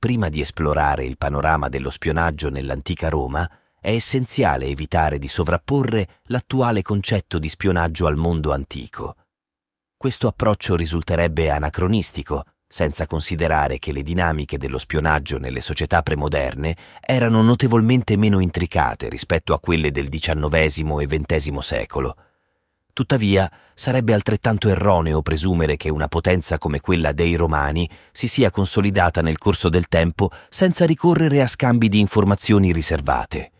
prima di esplorare il panorama dello spionaggio nell'antica Roma, è essenziale evitare di sovrapporre l'attuale concetto di spionaggio al mondo antico. Questo approccio risulterebbe anacronistico, senza considerare che le dinamiche dello spionaggio nelle società premoderne erano notevolmente meno intricate rispetto a quelle del XIX e XX secolo. Tuttavia, sarebbe altrettanto erroneo presumere che una potenza come quella dei Romani si sia consolidata nel corso del tempo senza ricorrere a scambi di informazioni riservate.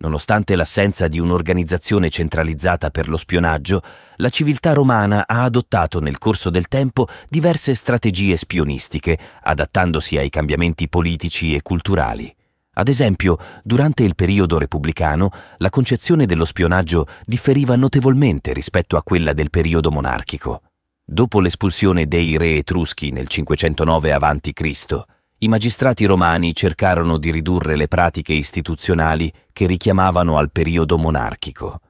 Nonostante l'assenza di un'organizzazione centralizzata per lo spionaggio, la civiltà romana ha adottato nel corso del tempo diverse strategie spionistiche, adattandosi ai cambiamenti politici e culturali. Ad esempio, durante il periodo repubblicano, la concezione dello spionaggio differiva notevolmente rispetto a quella del periodo monarchico. Dopo l'espulsione dei re etruschi nel 509 a.C., i magistrati romani cercarono di ridurre le pratiche istituzionali che richiamavano al periodo monarchico.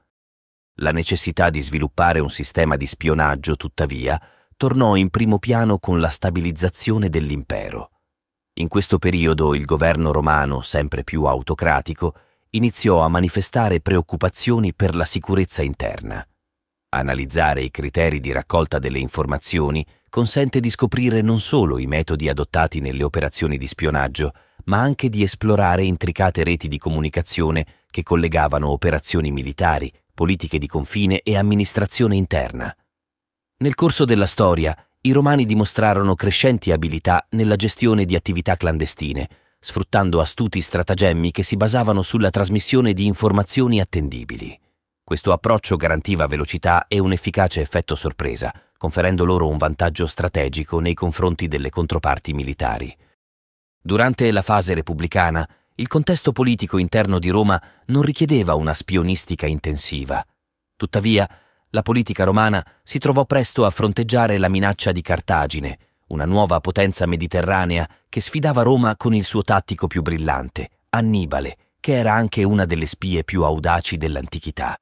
La necessità di sviluppare un sistema di spionaggio, tuttavia, tornò in primo piano con la stabilizzazione dell'impero. In questo periodo il governo romano, sempre più autocratico, iniziò a manifestare preoccupazioni per la sicurezza interna. Analizzare i criteri di raccolta delle informazioni consente di scoprire non solo i metodi adottati nelle operazioni di spionaggio, ma anche di esplorare intricate reti di comunicazione che collegavano operazioni militari, politiche di confine e amministrazione interna. Nel corso della storia, i romani dimostrarono crescenti abilità nella gestione di attività clandestine, sfruttando astuti stratagemmi che si basavano sulla trasmissione di informazioni attendibili. Questo approccio garantiva velocità e un efficace effetto sorpresa, conferendo loro un vantaggio strategico nei confronti delle controparti militari. Durante la fase repubblicana, il contesto politico interno di Roma non richiedeva una spionistica intensiva. Tuttavia, la politica romana si trovò presto a fronteggiare la minaccia di Cartagine, una nuova potenza mediterranea che sfidava Roma con il suo tattico più brillante, Annibale, che era anche una delle spie più audaci dell'antichità.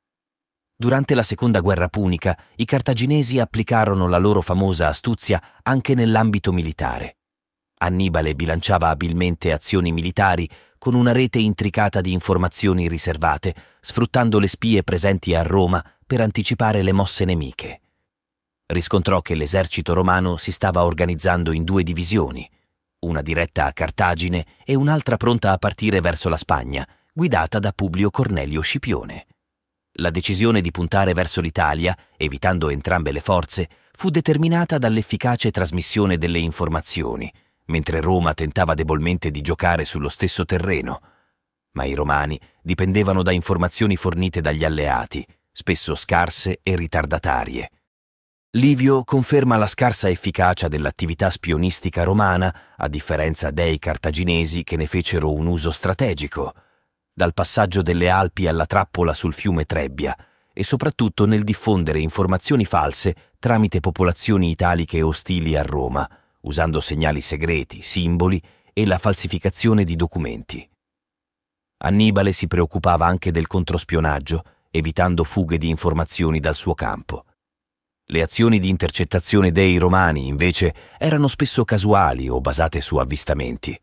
Durante la seconda guerra punica, i cartaginesi applicarono la loro famosa astuzia anche nell'ambito militare. Annibale bilanciava abilmente azioni militari con una rete intricata di informazioni riservate, sfruttando le spie presenti a Roma per anticipare le mosse nemiche. Riscontrò che l'esercito romano si stava organizzando in due divisioni, una diretta a Cartagine e un'altra pronta a partire verso la Spagna, guidata da Publio Cornelio Scipione. La decisione di puntare verso l'Italia, evitando entrambe le forze, fu determinata dall'efficace trasmissione delle informazioni, mentre Roma tentava debolmente di giocare sullo stesso terreno. Ma i romani dipendevano da informazioni fornite dagli alleati, spesso scarse e ritardatarie. Livio conferma la scarsa efficacia dell'attività spionistica romana, a differenza dei cartaginesi che ne fecero un uso strategico – dal passaggio delle Alpi alla trappola sul fiume Trebbia e soprattutto nel diffondere informazioni false tramite popolazioni italiche ostili a Roma, usando segnali segreti, simboli e la falsificazione di documenti. Annibale si preoccupava anche del controspionaggio, evitando fughe di informazioni dal suo campo. Le azioni di intercettazione dei romani, invece, erano spesso casuali o basate su avvistamenti.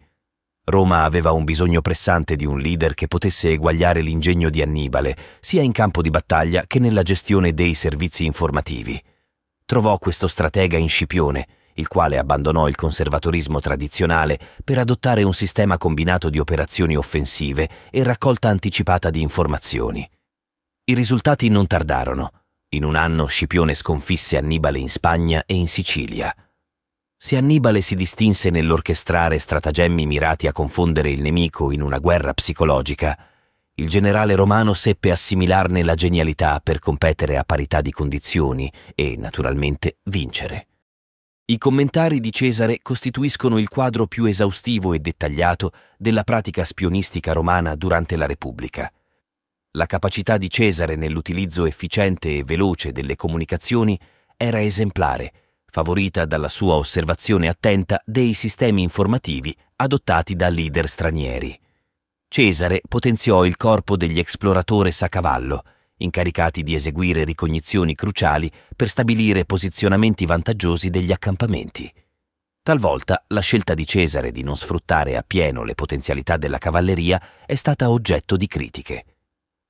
Roma aveva un bisogno pressante di un leader che potesse eguagliare l'ingegno di Annibale, sia in campo di battaglia che nella gestione dei servizi informativi. Trovò questo stratega in Scipione, il quale abbandonò il conservatorismo tradizionale per adottare un sistema combinato di operazioni offensive e raccolta anticipata di informazioni. I risultati non tardarono. In un anno Scipione sconfisse Annibale in Spagna e in Sicilia. Se Annibale si distinse nell'orchestrare stratagemmi mirati a confondere il nemico in una guerra psicologica, il generale romano seppe assimilarne la genialità per competere a parità di condizioni e, naturalmente, vincere. I commentari di Cesare costituiscono il quadro più esaustivo e dettagliato della pratica spionistica romana durante la Repubblica. La capacità di Cesare nell'utilizzo efficiente e veloce delle comunicazioni era esemplare favorita dalla sua osservazione attenta dei sistemi informativi adottati da leader stranieri. Cesare potenziò il corpo degli exploratores a cavallo, incaricati di eseguire ricognizioni cruciali per stabilire posizionamenti vantaggiosi degli accampamenti. Talvolta la scelta di Cesare di non sfruttare appieno le potenzialità della cavalleria è stata oggetto di critiche.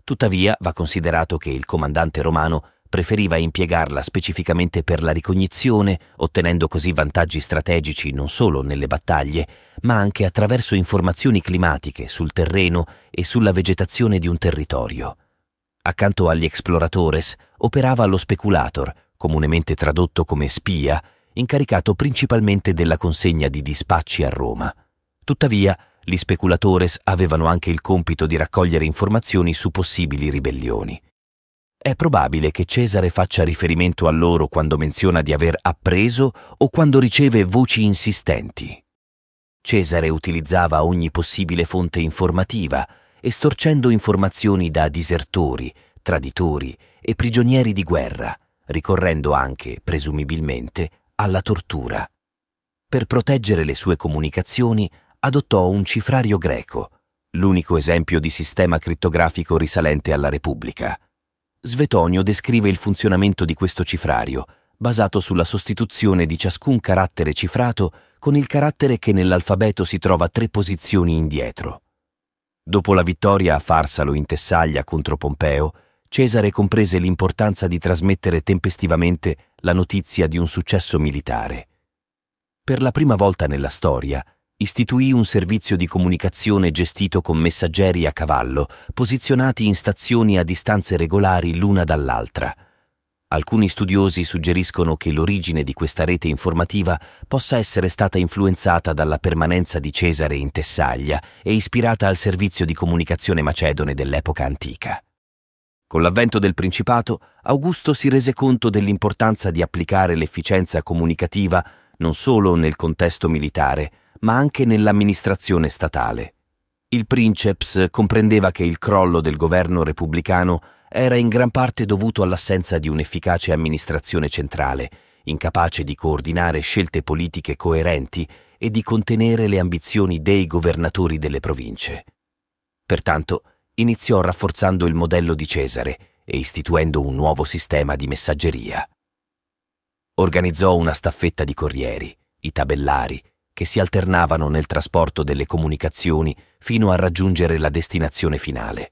Tuttavia va considerato che il comandante romano preferiva impiegarla specificamente per la ricognizione, ottenendo così vantaggi strategici non solo nelle battaglie, ma anche attraverso informazioni climatiche sul terreno e sulla vegetazione di un territorio. Accanto agli exploratores operava lo speculator, comunemente tradotto come spia, incaricato principalmente della consegna di dispacci a Roma. Tuttavia, gli speculatores avevano anche il compito di raccogliere informazioni su possibili ribellioni. È probabile che Cesare faccia riferimento a loro quando menziona di aver appreso o quando riceve voci insistenti. Cesare utilizzava ogni possibile fonte informativa, estorcendo informazioni da disertori, traditori e prigionieri di guerra, ricorrendo anche, presumibilmente, alla tortura. Per proteggere le sue comunicazioni adottò un cifrario greco, l'unico esempio di sistema crittografico risalente alla Repubblica. Svetonio descrive il funzionamento di questo cifrario, basato sulla sostituzione di ciascun carattere cifrato con il carattere che nell'alfabeto si trova tre posizioni indietro. Dopo la vittoria a Farsalo in Tessaglia contro Pompeo, Cesare comprese l'importanza di trasmettere tempestivamente la notizia di un successo militare. Per la prima volta nella storia, istituì un servizio di comunicazione gestito con messaggeri a cavallo, posizionati in stazioni a distanze regolari l'una dall'altra. Alcuni studiosi suggeriscono che l'origine di questa rete informativa possa essere stata influenzata dalla permanenza di Cesare in Tessaglia e ispirata al servizio di comunicazione macedone dell'epoca antica. Con l'avvento del Principato, Augusto si rese conto dell'importanza di applicare l'efficienza comunicativa non solo nel contesto militare, ma anche nell'amministrazione statale. Il princeps comprendeva che il crollo del governo repubblicano era in gran parte dovuto all'assenza di un'efficace amministrazione centrale, incapace di coordinare scelte politiche coerenti e di contenere le ambizioni dei governatori delle province. Pertanto iniziò rafforzando il modello di Cesare e istituendo un nuovo sistema di messaggeria. Organizzò una staffetta di corrieri, i tabellari, che si alternavano nel trasporto delle comunicazioni fino a raggiungere la destinazione finale.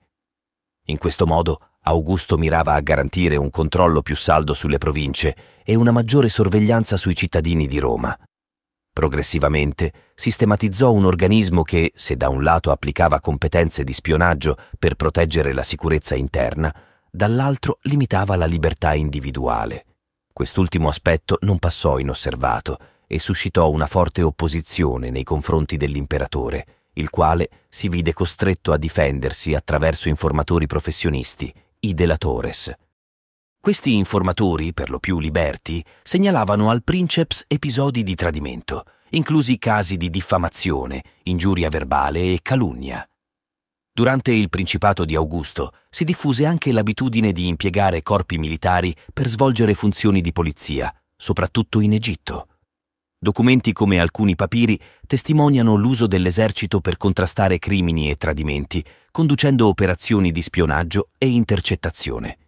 In questo modo Augusto mirava a garantire un controllo più saldo sulle province e una maggiore sorveglianza sui cittadini di Roma. Progressivamente sistematizzò un organismo che, se da un lato applicava competenze di spionaggio per proteggere la sicurezza interna, dall'altro limitava la libertà individuale. Quest'ultimo aspetto non passò inosservato e suscitò una forte opposizione nei confronti dell'imperatore, il quale si vide costretto a difendersi attraverso informatori professionisti, i delatores. Questi informatori, per lo più liberti, segnalavano al princeps episodi di tradimento, inclusi casi di diffamazione, ingiuria verbale e calunnia. Durante il principato di Augusto si diffuse anche l'abitudine di impiegare corpi militari per svolgere funzioni di polizia, soprattutto in Egitto. Documenti come alcuni papiri testimoniano l'uso dell'esercito per contrastare crimini e tradimenti, conducendo operazioni di spionaggio e intercettazione.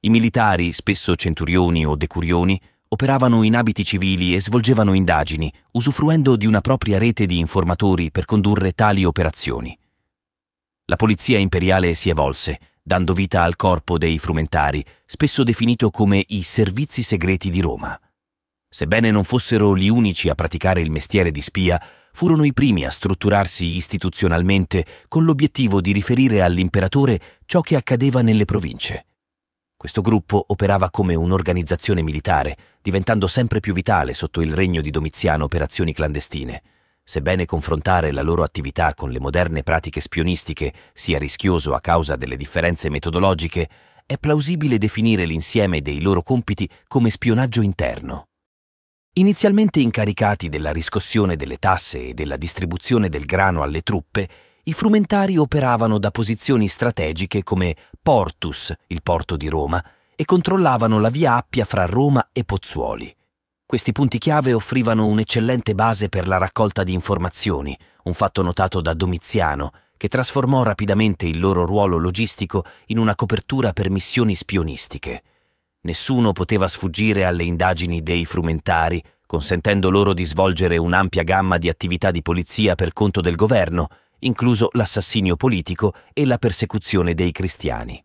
I militari, spesso centurioni o decurioni, operavano in abiti civili e svolgevano indagini, usufruendo di una propria rete di informatori per condurre tali operazioni. La polizia imperiale si evolse, dando vita al corpo dei frumentari, spesso definito come i servizi segreti di Roma. Sebbene non fossero gli unici a praticare il mestiere di spia, furono i primi a strutturarsi istituzionalmente con l'obiettivo di riferire all'imperatore ciò che accadeva nelle province. Questo gruppo operava come un'organizzazione militare, diventando sempre più vitale sotto il regno di Domiziano operazioni clandestine. Sebbene confrontare la loro attività con le moderne pratiche spionistiche sia rischioso a causa delle differenze metodologiche, è plausibile definire l'insieme dei loro compiti come spionaggio interno. Inizialmente incaricati della riscossione delle tasse e della distribuzione del grano alle truppe, i frumentari operavano da posizioni strategiche come Portus, il porto di Roma, e controllavano la via Appia fra Roma e Pozzuoli. Questi punti chiave offrivano un'eccellente base per la raccolta di informazioni, un fatto notato da Domiziano, che trasformò rapidamente il loro ruolo logistico in una copertura per missioni spionistiche. Nessuno poteva sfuggire alle indagini dei frumentari, consentendo loro di svolgere un'ampia gamma di attività di polizia per conto del governo, incluso l'assassinio politico e la persecuzione dei cristiani.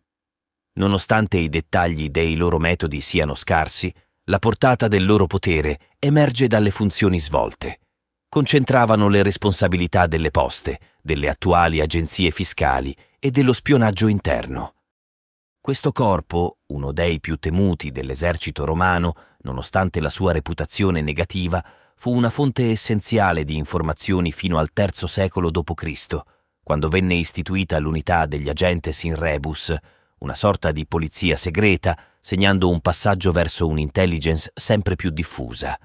Nonostante i dettagli dei loro metodi siano scarsi, la portata del loro potere emerge dalle funzioni svolte. Concentravano le responsabilità delle poste, delle attuali agenzie fiscali e dello spionaggio interno. Questo corpo, uno dei più temuti dell'esercito romano, nonostante la sua reputazione negativa, fu una fonte essenziale di informazioni fino al III secolo d.C., quando venne istituita l'unità degli agentes in rebus, una sorta di polizia segreta, segnando un passaggio verso un'intelligence sempre più diffusa.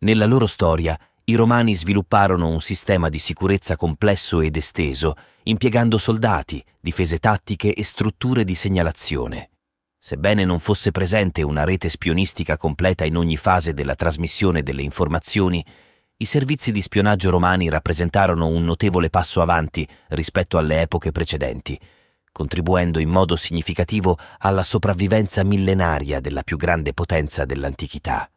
Nella loro storia, i romani svilupparono un sistema di sicurezza complesso ed esteso, impiegando soldati, difese tattiche e strutture di segnalazione. Sebbene non fosse presente una rete spionistica completa in ogni fase della trasmissione delle informazioni, i servizi di spionaggio romani rappresentarono un notevole passo avanti rispetto alle epoche precedenti, contribuendo in modo significativo alla sopravvivenza millenaria della più grande potenza dell'antichità.